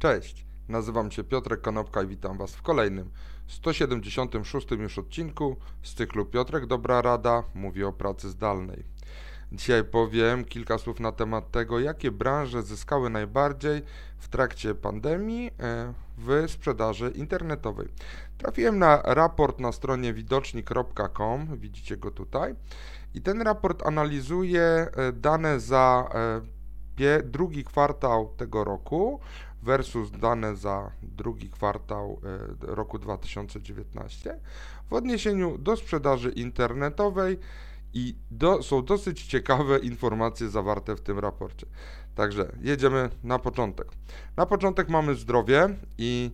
Cześć, nazywam się Piotrek Konopka i witam Was w kolejnym 176 już odcinku z cyklu Piotrek Dobra Rada mówi o pracy zdalnej. Dzisiaj powiem kilka słów na temat tego, jakie branże zyskały najbardziej w trakcie pandemii e, w sprzedaży internetowej. Trafiłem na raport na stronie widocznik.com, widzicie go tutaj, i ten raport analizuje e, dane za e, drugi kwartał tego roku versus dane za drugi kwartał roku 2019 w odniesieniu do sprzedaży internetowej i do, są dosyć ciekawe informacje zawarte w tym raporcie. Także jedziemy na początek. Na początek mamy zdrowie i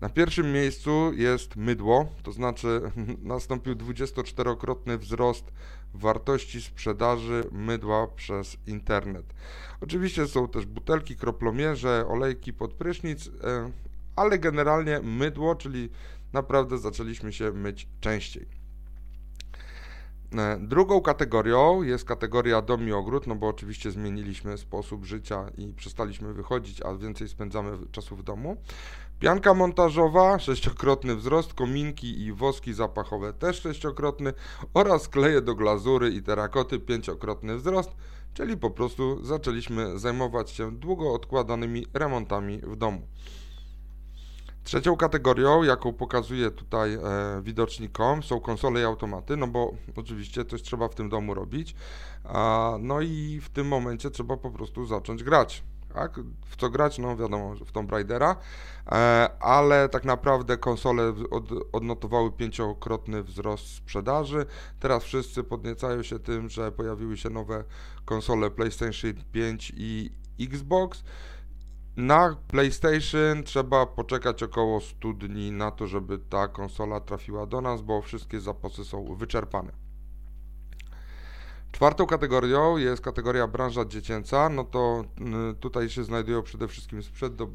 na pierwszym miejscu jest mydło, to znaczy nastąpił 24-krotny wzrost wartości sprzedaży mydła przez internet. Oczywiście są też butelki, kroplomierze, olejki pod prysznic, e, ale generalnie mydło, czyli naprawdę zaczęliśmy się myć częściej. E, drugą kategorią jest kategoria dom i ogród, no bo oczywiście zmieniliśmy sposób życia i przestaliśmy wychodzić, a więcej spędzamy czasu w domu. Pianka montażowa, sześciokrotny wzrost, kominki i woski zapachowe też sześciokrotny oraz kleje do glazury i terakoty pięciokrotny wzrost, czyli po prostu zaczęliśmy zajmować się długo odkładanymi remontami w domu. Trzecią kategorią, jaką pokazuje tutaj e, widocznikom, są konsole i automaty, no bo oczywiście coś trzeba w tym domu robić, a, no i w tym momencie trzeba po prostu zacząć grać. Tak? W co grać? No wiadomo, w Tomb Raidera, e, ale tak naprawdę konsole od, odnotowały pięciokrotny wzrost sprzedaży. Teraz wszyscy podniecają się tym, że pojawiły się nowe konsole PlayStation 5 i Xbox. Na PlayStation trzeba poczekać około 100 dni na to, żeby ta konsola trafiła do nas, bo wszystkie zapasy są wyczerpane. Czwartą kategorią jest kategoria branża dziecięca, no to y, tutaj się znajdują przede wszystkim sprzęt do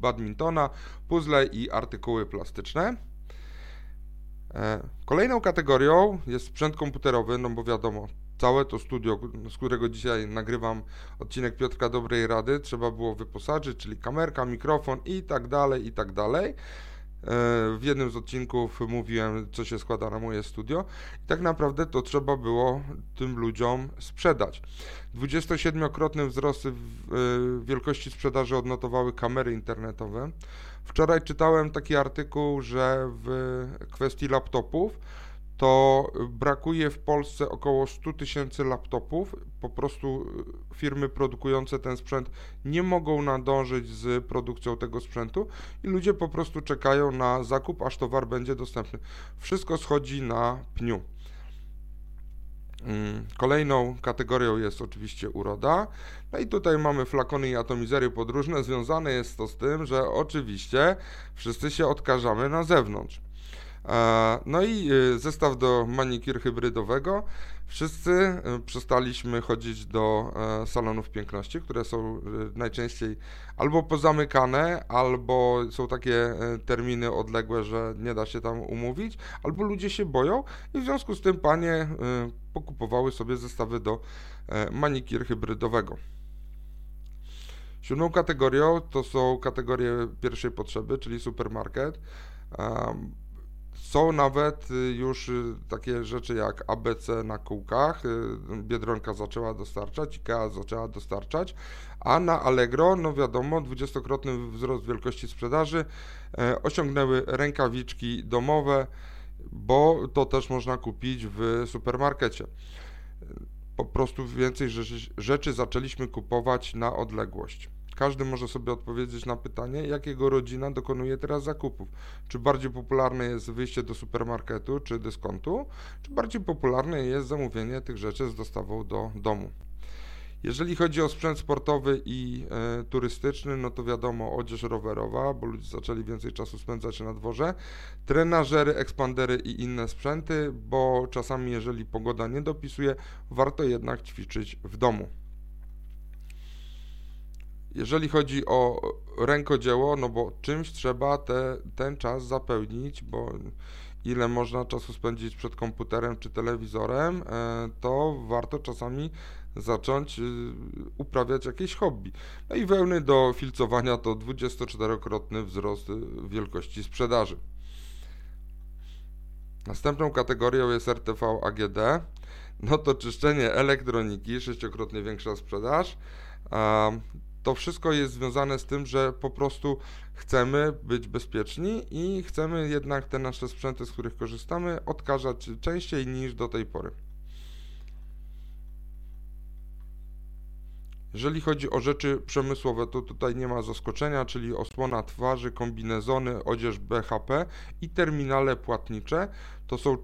badmintona, puzzle i artykuły plastyczne. E, kolejną kategorią jest sprzęt komputerowy, no bo wiadomo, całe to studio, z którego dzisiaj nagrywam odcinek Piotrka Dobrej Rady, trzeba było wyposażyć, czyli kamerka, mikrofon i tak dalej, i tak dalej. E, w jednym z odcinków mówiłem, co się składa na moje studio, i tak naprawdę to trzeba było tym ludziom sprzedać. 27-krotny wzrost e, wielkości sprzedaży odnotowały kamery internetowe. Wczoraj czytałem taki artykuł, że w kwestii laptopów to brakuje w Polsce około 100 tysięcy laptopów. Po prostu y, firmy produkujące ten sprzęt nie mogą nadążyć z produkcją tego sprzętu i ludzie po prostu czekają na zakup, aż towar będzie dostępny. Wszystko schodzi na pniu. Mm, kolejną kategorią jest oczywiście uroda. No i tutaj mamy flakony i atomizery podróżne. Związane jest to z tym, że oczywiście wszyscy się odkażamy na zewnątrz. No i y, zestaw do manikir hybrydowego. Wszyscy y, przestaliśmy chodzić do e, salonów piękności, które są y, najczęściej albo pozamykane, albo są takie e, terminy odległe, że nie da się tam umówić, albo ludzie się boją i w związku z tym panie pokupowały sobie zestawy do e, manikir hybrydowego. Siódmą kategorią to są kategorie pierwszej potrzeby, czyli supermarket. Są nawet y, już y, takie rzeczy jak ABC na kółkach, y, Biedronka zaczęła dostarczać, IKEA zaczęła dostarczać, a na Allegro, no wiadomo, dwudziestokrotny wzrost wielkości sprzedaży e, osiągnęły rękawiczki domowe, bo to też można kupić w supermarkecie. Po prostu więcej rzeczy, rzeczy zaczęliśmy kupować na odległość. Każdy może sobie odpowiedzieć na pytanie, jakiego rodzina dokonuje teraz zakupów. Czy bardziej popularne jest wyjście do supermarketu czy dyskontu, czy bardziej popularne jest zamówienie tych rzeczy z dostawą do domu. Jeżeli chodzi o sprzęt sportowy i e, turystyczny, no to wiadomo, odzież rowerowa, bo ludzie zaczęli więcej czasu spędzać na dworze, trenażery, ekspandery i inne sprzęty, bo czasami jeżeli pogoda nie dopisuje, warto jednak ćwiczyć w domu. Jeżeli chodzi o rękodzieło, no bo czymś trzeba te, ten czas zapełnić, bo ile można czasu spędzić przed komputerem czy telewizorem, e, to warto czasami zacząć y, uprawiać jakieś hobby. No i wełny do filcowania to 24-krotny wzrost y, wielkości sprzedaży. Następną kategorią jest RTV AGD. No to czyszczenie elektroniki, sześciokrotnie większa sprzedaż. To wszystko jest związane z tym, że po prostu chcemy być bezpieczni i chcemy jednak te nasze sprzęty, z których korzystamy, odkażać częściej niż do tej pory. Jeżeli chodzi o rzeczy przemysłowe, to tutaj nie ma zaskoczenia, czyli osłona twarzy, kombinezony, odzież BHP i terminale płatnicze. To są y,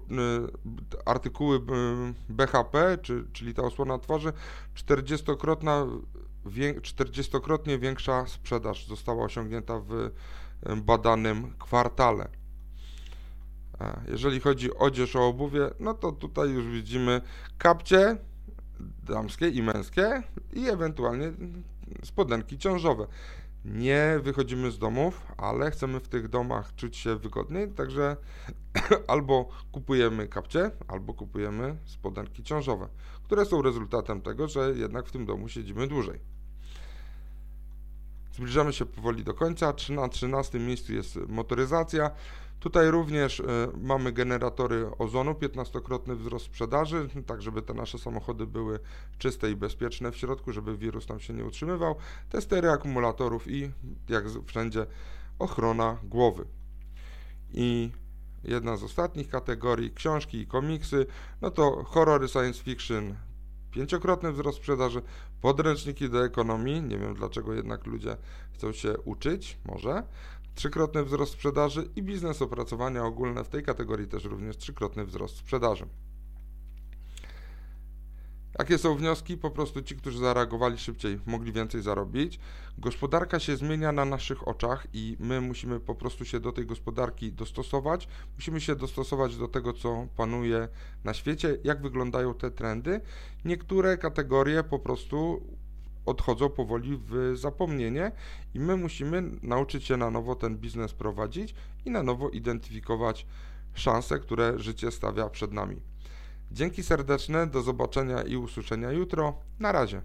artykuły y, BHP, czy, czyli ta osłona twarzy, 40-krotna 40-krotnie większa sprzedaż została osiągnięta w badanym kwartale. Jeżeli chodzi o odzież o obuwie, no to tutaj już widzimy kapcie damskie i męskie i ewentualnie spodenki ciążowe. Nie wychodzimy z domów, ale chcemy w tych domach czuć się wygodniej, także albo kupujemy kapcie, albo kupujemy spodenki ciążowe, które są rezultatem tego, że jednak w tym domu siedzimy dłużej. Zbliżamy się powoli do końca. Na 13 miejscu jest motoryzacja. Tutaj również y, mamy generatory ozonu, 15-krotny wzrost sprzedaży, tak żeby te nasze samochody były czyste i bezpieczne w środku, żeby wirus tam się nie utrzymywał. Testery akumulatorów i jak wszędzie ochrona głowy. I jedna z ostatnich kategorii, książki i komiksy, no to horrory science fiction, pięciokrotny wzrost sprzedaży, podręczniki do ekonomii, nie wiem dlaczego jednak ludzie chcą się uczyć, może, trzykrotny wzrost sprzedaży i biznes opracowania ogólne w tej kategorii też również trzykrotny wzrost sprzedaży. Jakie są wnioski? Po prostu ci, którzy zareagowali szybciej, mogli więcej zarobić. Gospodarka się zmienia na naszych oczach i my musimy po prostu się do tej gospodarki dostosować. Musimy się dostosować do tego, co panuje na świecie, jak wyglądają te trendy. Niektóre kategorie po prostu odchodzą powoli w zapomnienie i my musimy nauczyć się na nowo ten biznes prowadzić i na nowo identyfikować szanse, które życie stawia przed nami. Dzięki serdeczne, do zobaczenia i usłyszenia jutro. Na razie.